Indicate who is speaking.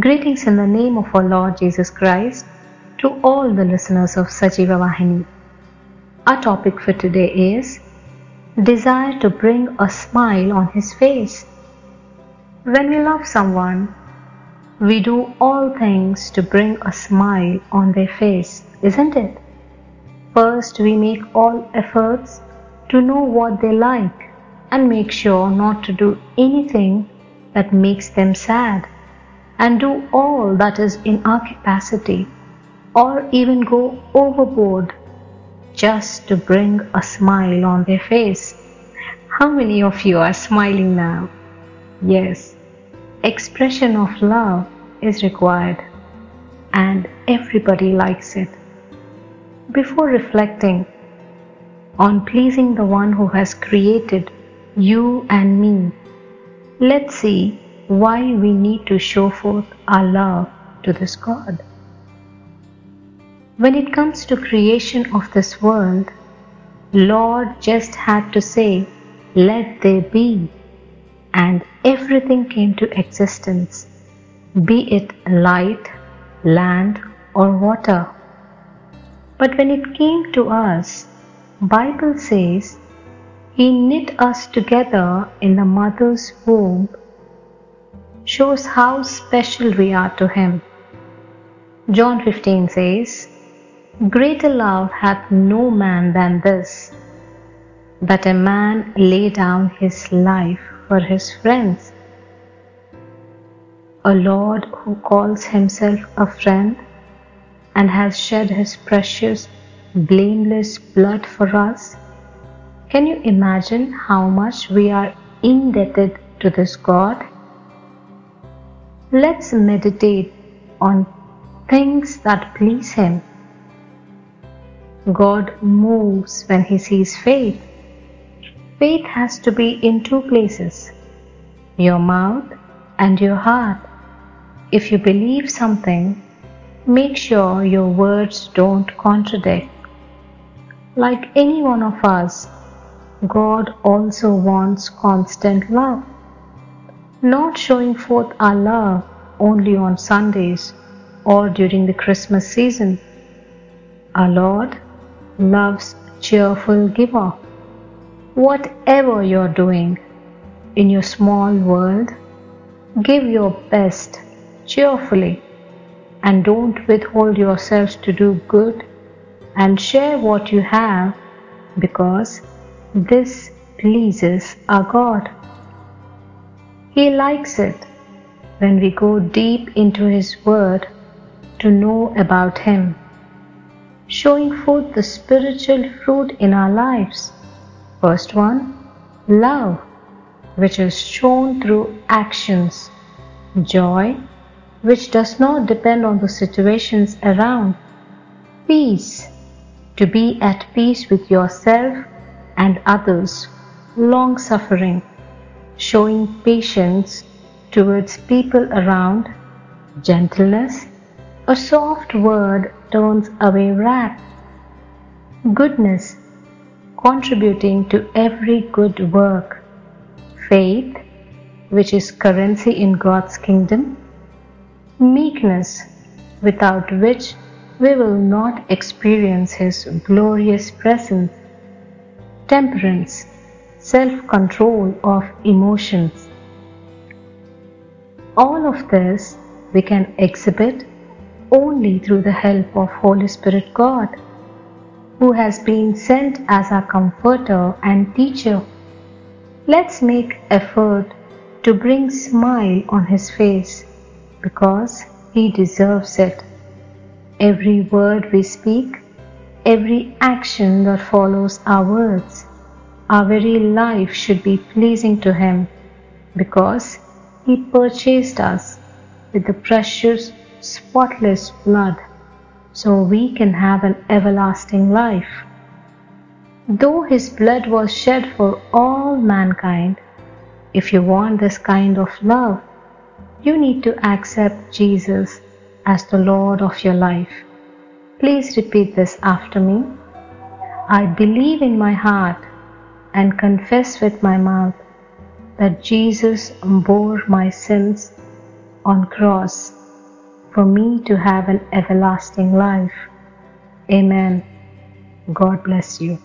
Speaker 1: Greetings in the name of our Lord Jesus Christ to all the listeners of Sajeeva Vahini. Our topic for today is Desire to bring a smile on his face. When we love someone, we do all things to bring a smile on their face, isn't it? First, we make all efforts to know what they like and make sure not to do anything that makes them sad and do all that is in our capacity or even go overboard just to bring a smile on their face. How many of you are smiling now? Yes, expression of love is required and everybody likes it. Before reflecting on pleasing the one who has created you and me, let's see why we need to show forth our love to this God. When it comes to creation of this world, Lord just had to say, let there be, and everything came to existence, be it light, land, or water. But when it came to us, Bible says, He knit us together in the mother's womb shows how special we are to Him. John 15 says, Greater love hath no man than this, that a man lay down his life for his friends. A Lord who calls himself a friend and has shed his precious, blameless blood for us. Can you imagine how much we are indebted to this God? Let's meditate on things that please Him. God moves when He sees faith. Faith has to be in two places your mouth and your heart. If you believe something, make sure your words don't contradict. Like any one of us, God also wants constant love not showing forth our love only on Sundays or during the Christmas season. Our Lord loves cheerful giver. Whatever you're doing in your small world, give your best cheerfully and don't withhold yourselves to do good and share what you have because this pleases our God. He likes it when we go deep into His Word to know about Him, showing forth the spiritual fruit in our lives. First one, love, which is shown through actions, joy, which does not depend on the situations around, peace, to be at peace with yourself and others, long suffering showing patience towards people around, gentleness, a soft word turns away wrath, goodness, contributing to every good work, faith, which is currency in God's kingdom, meekness, without which we will not experience His glorious presence, temperance, self control of emotions. All of this we can exhibit only through the help of Holy Spirit God, who has been sent as our comforter and teacher. Let's make effort to bring smile on his face because he deserves it. Every word we speak, every action that follows our words our very life should be pleasing to Him because He purchased us with the precious, spotless blood so we can have an everlasting life. Though His blood was shed for all mankind, if you want this kind of love, you need to accept Jesus as the Lord of your life. Please repeat this after me. I believe in my heart and confess with my mouth that Jesus bore my sins on cross for me to have an everlasting life. Amen. God bless you.